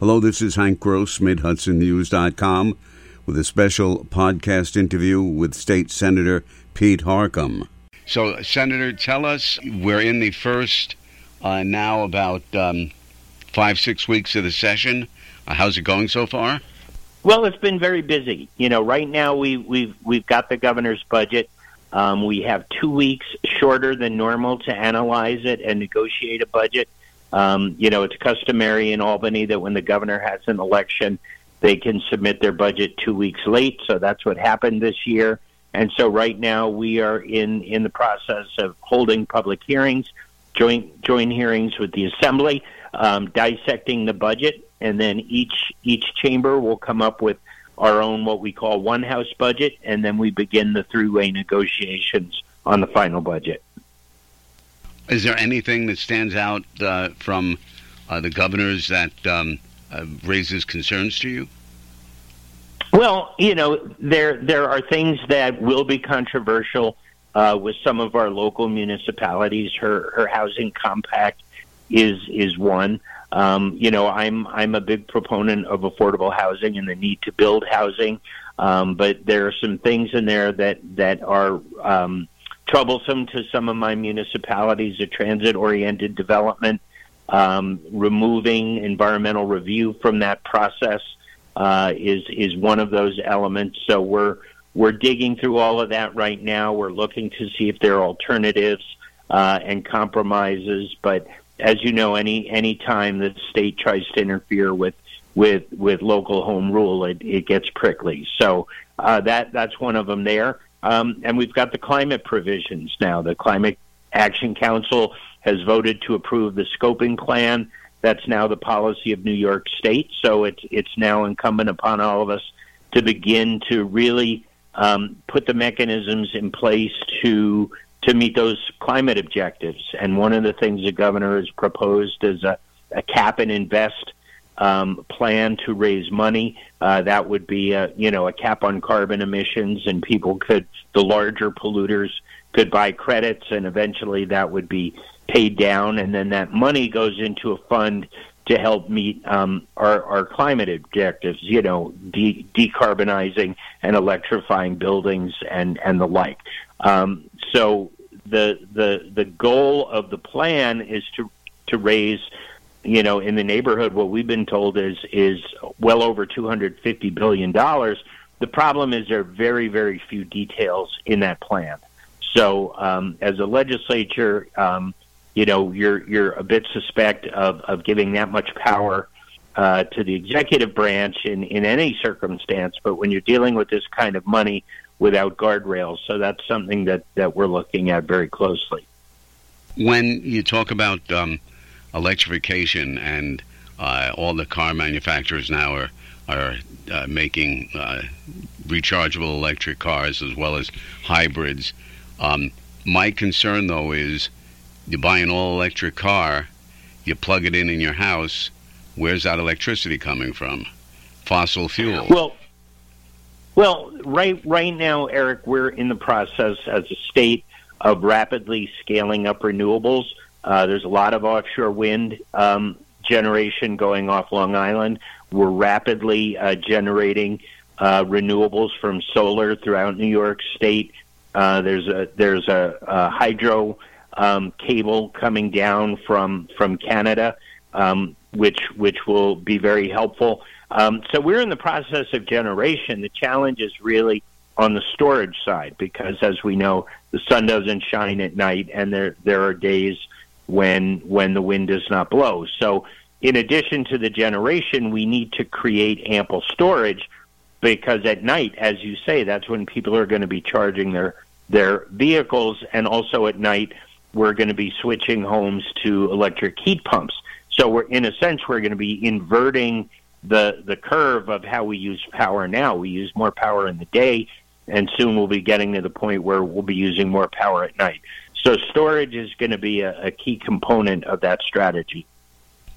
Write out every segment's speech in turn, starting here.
Hello, this is Hank Gross, MidHudsonNews.com, with a special podcast interview with State Senator Pete Harckham. So, Senator, tell us, we're in the first uh, now about um, five, six weeks of the session. Uh, how's it going so far? Well, it's been very busy. You know, right now we, we've we've got the governor's budget. Um, we have two weeks shorter than normal to analyze it and negotiate a budget. Um, you know, it's customary in Albany that when the governor has an election, they can submit their budget two weeks late. So that's what happened this year. And so right now we are in, in the process of holding public hearings, joint joint hearings with the assembly, um, dissecting the budget, and then each each chamber will come up with our own what we call one house budget, and then we begin the three way negotiations on the final budget. Is there anything that stands out uh, from uh, the governors that um, uh, raises concerns to you? Well, you know, there there are things that will be controversial uh, with some of our local municipalities. Her her housing compact is is one. Um, you know, I'm I'm a big proponent of affordable housing and the need to build housing, um, but there are some things in there that that are um, troublesome to some of my municipalities, a transit oriented development, um, removing environmental review from that process uh, is is one of those elements. So we're we're digging through all of that right now. We're looking to see if there are alternatives uh, and compromises. But as you know, any any time the state tries to interfere with with with local home rule, it, it gets prickly. So uh, that that's one of them there. Um, and we've got the climate provisions now. The Climate Action Council has voted to approve the scoping plan. That's now the policy of New York State. So it's it's now incumbent upon all of us to begin to really um, put the mechanisms in place to to meet those climate objectives. And one of the things the governor has proposed is a, a cap and invest um, plan to raise money. Uh, that would be a you know a cap on carbon emissions, and people could the larger polluters could buy credits, and eventually that would be paid down, and then that money goes into a fund to help meet um, our, our climate objectives. You know, de- decarbonizing and electrifying buildings and and the like. Um, so the the the goal of the plan is to to raise you know, in the neighborhood, what we've been told is is well over two hundred fifty billion dollars. The problem is there are very very few details in that plan. So, um, as a legislature, um, you know, you're you're a bit suspect of of giving that much power uh, to the executive branch in in any circumstance. But when you're dealing with this kind of money without guardrails, so that's something that that we're looking at very closely. When you talk about um electrification and uh, all the car manufacturers now are are uh, making uh, rechargeable electric cars as well as hybrids. Um, my concern though is you buy an all electric car, you plug it in in your house. Where's that electricity coming from? Fossil fuel. Well, well, right right now, Eric, we're in the process as a state of rapidly scaling up renewables. Uh, there's a lot of offshore wind um, generation going off Long Island. We're rapidly uh, generating uh, renewables from solar throughout New York State. Uh, there's a there's a, a hydro um, cable coming down from from Canada, um, which which will be very helpful. Um, so we're in the process of generation. The challenge is really on the storage side because, as we know, the sun doesn't shine at night, and there there are days when when the wind does not blow. So in addition to the generation, we need to create ample storage because at night, as you say, that's when people are going to be charging their their vehicles, and also at night we're going to be switching homes to electric heat pumps. So we're in a sense we're going to be inverting the the curve of how we use power now. We use more power in the day, and soon we'll be getting to the point where we'll be using more power at night. So storage is going to be a, a key component of that strategy.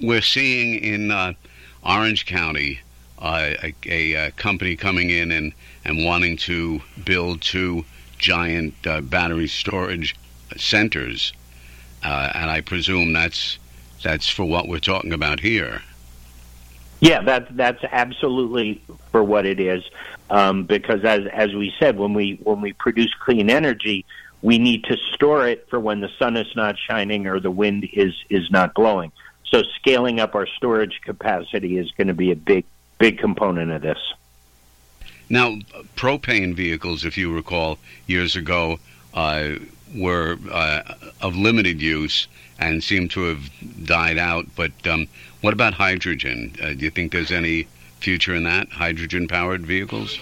We're seeing in uh, Orange County uh, a, a, a, company coming in and, and wanting to build two giant uh, battery storage centers, uh, and I presume that's that's for what we're talking about here. Yeah, that that's absolutely for what it is. Um, because as as we said, when we when we produce clean energy, we need to store it for when the sun is not shining or the wind is is not blowing. So scaling up our storage capacity is going to be a big big component of this. Now, propane vehicles, if you recall, years ago uh, were uh, of limited use and seem to have died out. But um, what about hydrogen? Uh, do you think there's any future in that hydrogen powered vehicles?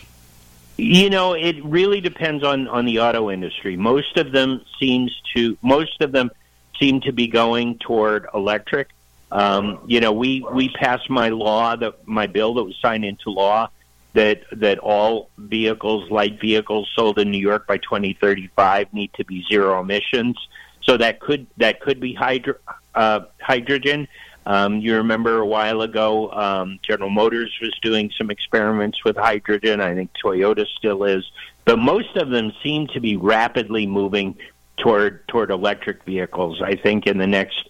You know, it really depends on on the auto industry. Most of them seems to most of them seem to be going toward electric. Um, you know, we we passed my law that my bill that was signed into law that that all vehicles, light vehicles sold in New York by 2035 need to be zero emissions. So that could that could be hydro, uh, hydrogen. Um, you remember a while ago, um, General Motors was doing some experiments with hydrogen. I think Toyota still is, but most of them seem to be rapidly moving toward toward electric vehicles. I think in the next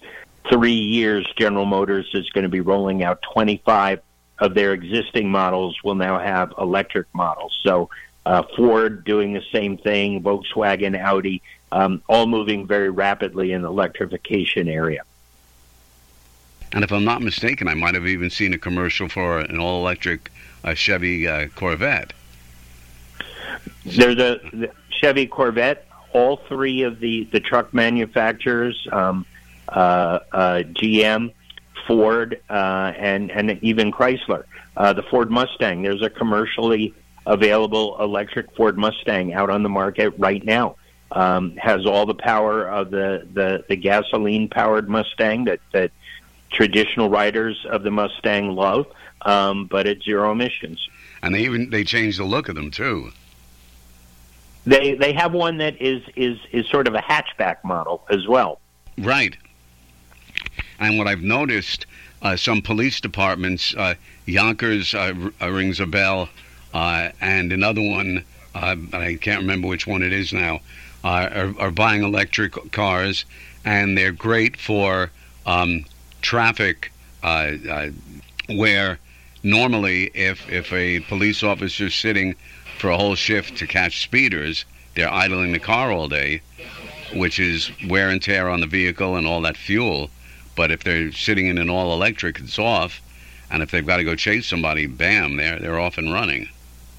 three years, General Motors is going to be rolling out 25 of their existing models will now have electric models. So uh, Ford doing the same thing, Volkswagen, Audi, um, all moving very rapidly in the electrification area. And if I'm not mistaken, I might have even seen a commercial for an all-electric uh, Chevy uh, Corvette. There's a the Chevy Corvette. All three of the the truck manufacturers, um, uh, uh GM, Ford, uh, and and even Chrysler, uh, the Ford Mustang. There's a commercially available electric Ford Mustang out on the market right now. Um, has all the power of the the, the gasoline powered Mustang that that traditional riders of the Mustang love, um, but it's zero emissions. And they even they changed the look of them too. They they have one that is is is sort of a hatchback model as well. Right. And what I've noticed, uh, some police departments, uh, Yonkers uh, rings a bell, uh, and another one, uh, I can't remember which one it is now, uh, are, are, buying electric cars, and they're great for um, traffic uh, uh, where normally if, if a police officer is sitting for a whole shift to catch speeders, they're idling the car all day, which is wear and tear on the vehicle and all that fuel. But if they're sitting in an all electric, it's off. And if they've got to go chase somebody, bam, they're they're off and running.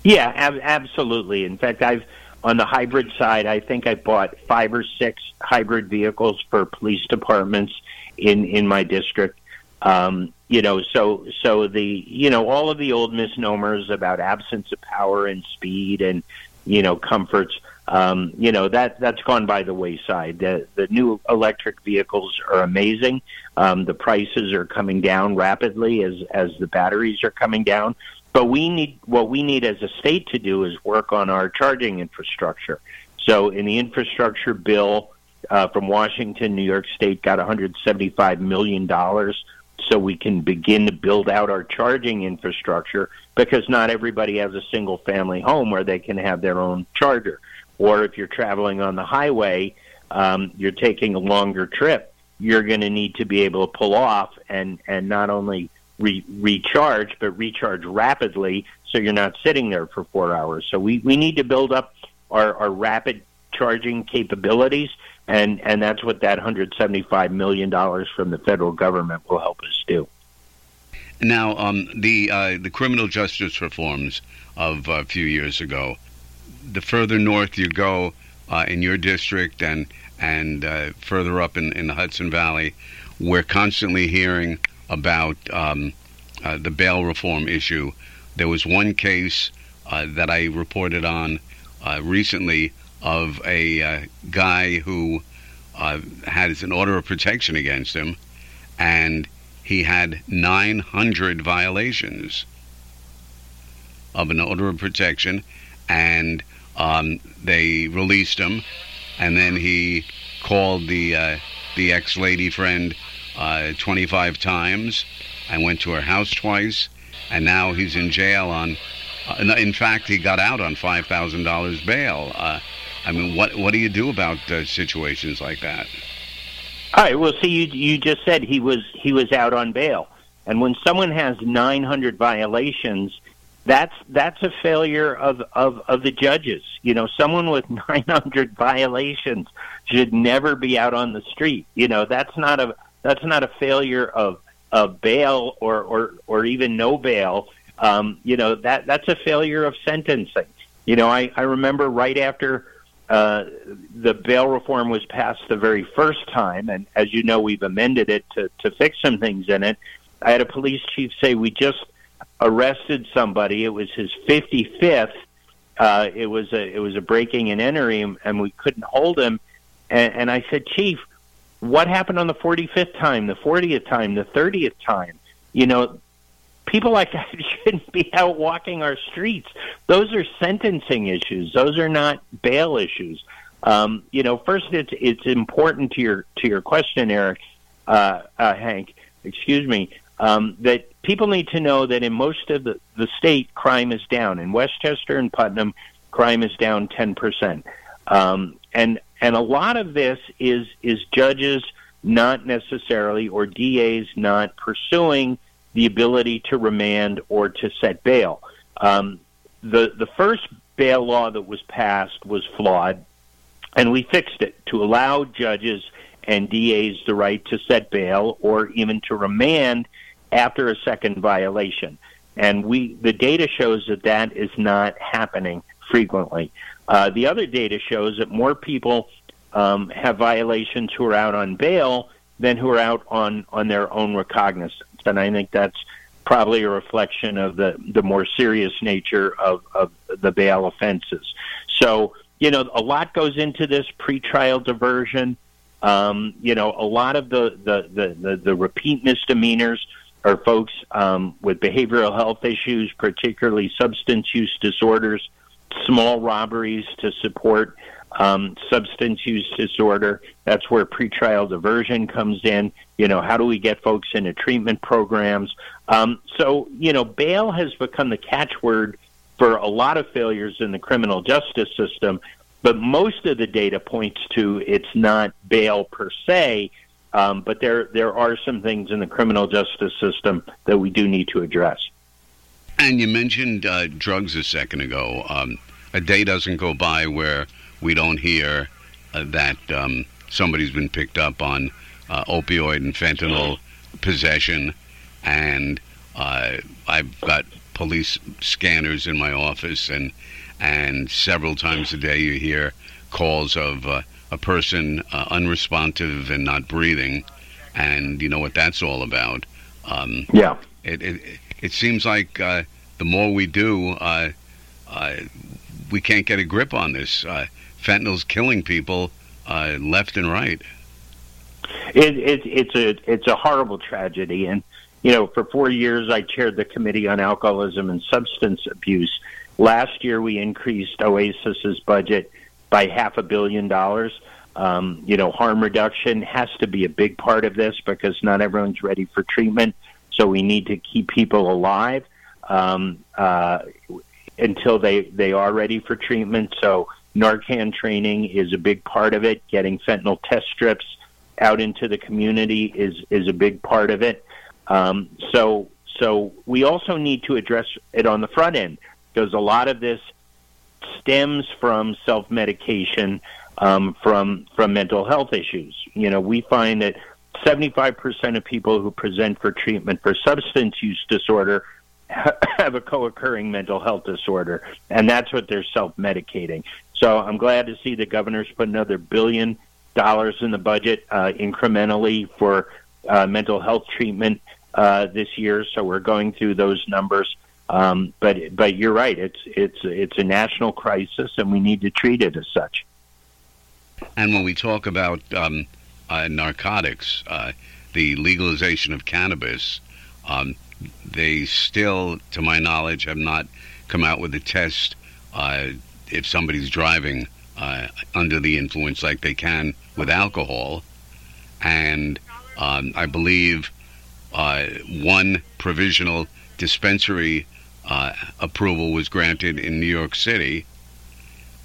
Yeah, ab- absolutely. In fact, I've on the hybrid side, I think I bought five or six hybrid vehicles for police departments in in my district. Um, you know, so so the you know all of the old misnomers about absence of power and speed and you know comforts. Um, you know that that's gone by the wayside. The the new electric vehicles are amazing. Um, the prices are coming down rapidly as as the batteries are coming down. But we need what we need as a state to do is work on our charging infrastructure. So in the infrastructure bill, uh, from Washington, New York State got 175 million dollars so we can begin to build out our charging infrastructure because not everybody has a single family home where they can have their own charger. Or if you're traveling on the highway, um, you're taking a longer trip, you're going to need to be able to pull off and, and not only re- recharge, but recharge rapidly so you're not sitting there for four hours. So we, we need to build up our, our rapid charging capabilities and and that's what that 175 million dollars from the federal government will help us do. Now, um, the uh, the criminal justice reforms of a few years ago. The further north you go uh, in your district and and uh, further up in, in the Hudson Valley, we're constantly hearing about um, uh, the bail reform issue. There was one case uh, that I reported on uh, recently of a uh, guy who uh, has an order of protection against him, and he had 900 violations of an order of protection, and um, they released him, and then he called the uh, the ex lady friend uh, 25 times, I went to her house twice, and now he's in jail on. Uh, in fact, he got out on five thousand dollars bail. Uh, I mean, what what do you do about uh, situations like that? All right. Well, see, you you just said he was he was out on bail. And when someone has 900 violations, that's that's a failure of, of, of the judges. You know, someone with 900 violations should never be out on the street. You know, that's not a that's not a failure of of bail or or or even no bail. Um, you know that that's a failure of sentencing. You know, I I remember right after uh, the bail reform was passed the very first time, and as you know, we've amended it to to fix some things in it. I had a police chief say we just arrested somebody. It was his 55th. Uh, it was a it was a breaking and entering, and we couldn't hold him. And, and I said, Chief, what happened on the 45th time, the 40th time, the 30th time? You know, people like that shouldn't be out walking our streets. Those are sentencing issues. Those are not bail issues. Um, you know, first, it's it's important to your to your question, Eric, uh, uh, Hank. Excuse me. Um, that people need to know that in most of the, the state, crime is down. In Westchester and Putnam, crime is down 10%. Um, and, and a lot of this is, is judges not necessarily or DAs not pursuing the ability to remand or to set bail. Um, the, the first bail law that was passed was flawed, and we fixed it to allow judges and DAs the right to set bail or even to remand after a second violation. And we, the data shows that that is not happening frequently. Uh, the other data shows that more people um, have violations who are out on bail than who are out on, on their own recognizance. And I think that's probably a reflection of the, the more serious nature of, of the bail offenses. So, you know, a lot goes into this pretrial diversion. Um, you know, a lot of the, the, the, the, the repeat misdemeanors are folks um, with behavioral health issues, particularly substance use disorders, small robberies to support um, substance use disorder. That's where pretrial diversion comes in. You know, how do we get folks into treatment programs? Um, so, you know, bail has become the catchword for a lot of failures in the criminal justice system, but most of the data points to it's not bail per se, um, but there there are some things in the criminal justice system that we do need to address. And you mentioned uh, drugs a second ago. Um, a day doesn't go by where we don't hear uh, that um, somebody's been picked up on uh, opioid and fentanyl possession, and uh, I've got police scanners in my office, and and several times a day you hear calls of uh, a person uh, unresponsive and not breathing, and you know what that's all about. Um, yeah. It, it it seems like uh, the more we do, uh, uh we can't get a grip on this. Fentanyl's killing people left and right. It, it, it's a it's a horrible tragedy, and you know, for four years I chaired the committee on alcoholism and substance abuse. Last year we increased OASAS's budget by half a billion dollars. Um, you know, harm reduction has to be a big part of this because not everyone's ready for treatment. So we need to keep people alive um, uh, until they they are ready for treatment. So Narcan training is a big part of it. Getting fentanyl test strips out into the community is is a big part of it. Um, so so we also need to address it on the front end because a lot of this stems from self medication um, from from mental health issues. You know, we find that 75% of people who present for treatment for substance use disorder have a co-occurring mental health disorder, and that's what they're self-medicating. So I'm glad to see the governor's put another billion dollars in the budget uh, incrementally for uh, mental health treatment uh, this year. So we're going through those numbers. Um, but but you're right. It's it's it's a national crisis, and we need to treat it as such. And when we talk about um, uh, narcotics, uh, the legalization of cannabis, um, they still, to my knowledge, have not come out with a test uh, if somebody's driving uh, under the influence like they can with alcohol. And um, I believe uh, one provisional dispensary approval was granted in New York City.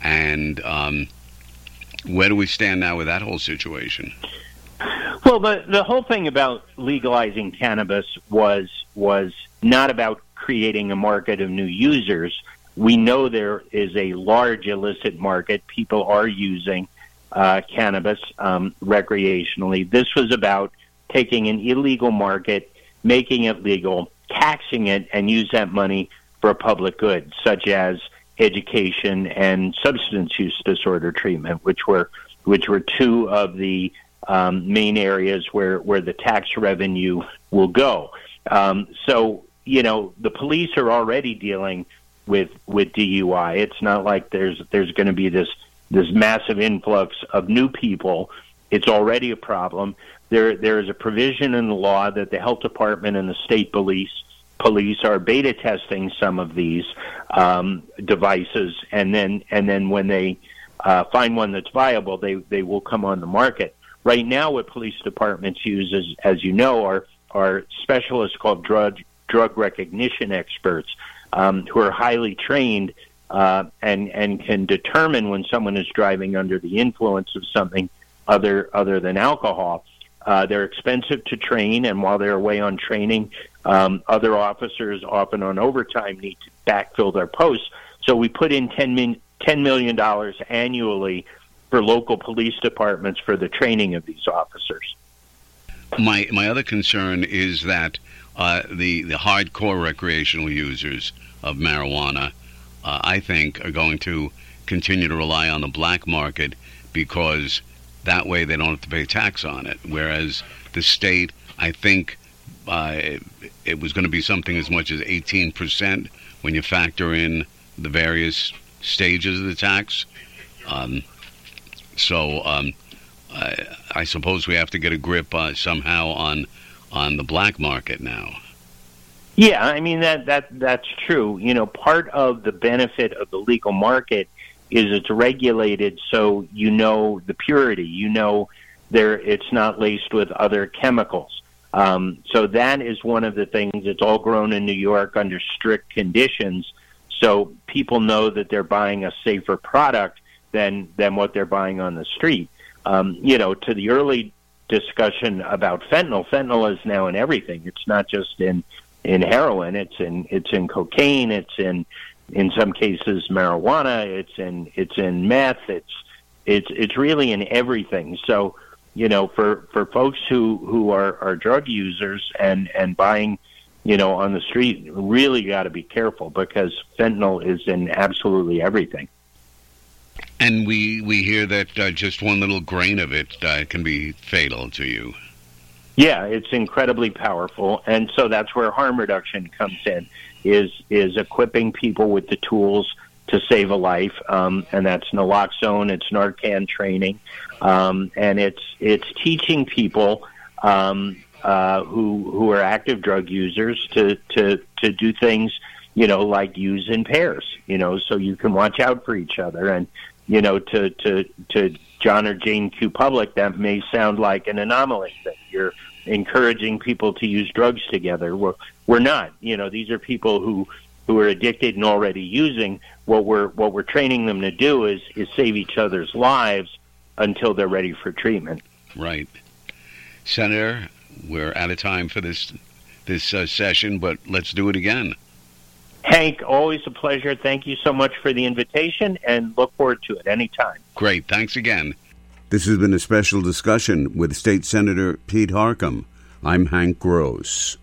And um, where do we stand now with that whole situation? Well, the the whole thing about legalizing cannabis was was not about creating a market of new users. We know there is a large illicit market. People are using uh, cannabis um, recreationally. This was about taking an illegal market, making it legal, taxing it, and use that money for public good, such as education and substance use disorder treatment, which were which were two of the um, main areas where, where the tax revenue will go. Um, so, you know, the police are already dealing with with DUI. It's not like there's there's going to be this this massive influx of new people. It's already a problem. There there is a provision in the law that the health department and the state police police are beta testing some of these um, devices, and then and then when they uh, find one that's viable, they they will come on the market. Right now, what police departments use, as, as you know, are are specialists called drug drug recognition experts um, who are highly trained uh, and and can determine when someone is driving under the influence of something other other than alcohol. Uh, they're expensive to train, and while they're away on training, um, other officers, often on overtime, need to backfill their posts. So we put in ten min- $10 million annually for local police departments for the training of these officers. My my other concern is that uh, the the hardcore recreational users of marijuana, uh, I think, are going to continue to rely on the black market because that way they don't have to pay tax on it. Whereas the state, I think, uh, it, was going to be something as much as 18% when you factor in the various stages of the tax. Um, so um, I, I, suppose we have to get a grip uh, somehow on on the black market now. Yeah, I mean that that that's true. You know, part of the benefit of the legal market is it's regulated, so you know the purity. You know there it's not laced with other chemicals. Um, so that is one of the things. It's all grown in New York under strict conditions so people know that they're buying a safer product than than what they're buying on the street. Um, you know, to the early discussion about fentanyl, fentanyl is now in everything. It's not just in in heroin. It's in it's in cocaine. It's in in some cases marijuana. It's in it's in meth. It's it's it's really in everything. So you know, for for folks who who are are drug users and and buying you know, on the street, really got to be careful because fentanyl is in absolutely everything. And we we hear that uh, just one little grain of it uh, can be fatal to you. Yeah, it's incredibly powerful, and so that's where harm reduction comes in. Is is equipping people with the tools to save a life, um, and that's naloxone, it's Narcan training, um, and it's it's teaching people um, uh, who who are active drug users to to to do things you know like use in pairs you know so you can watch out for each other. And you know to to to John or Jane Q public that may sound like an anomaly that you're encouraging people to use drugs together. We're we're not. You know these are people who who are addicted and already using what we're what we're training them to do is is save each other's lives until they're ready for treatment right senator we're out of time for this this uh, session, but let's do it again. Hank, always a pleasure. Thank you so much for the invitation and look forward to it anytime. Great. Thanks again. This has been a special discussion with State Senator Pete Harckham. I'm Hank Gross.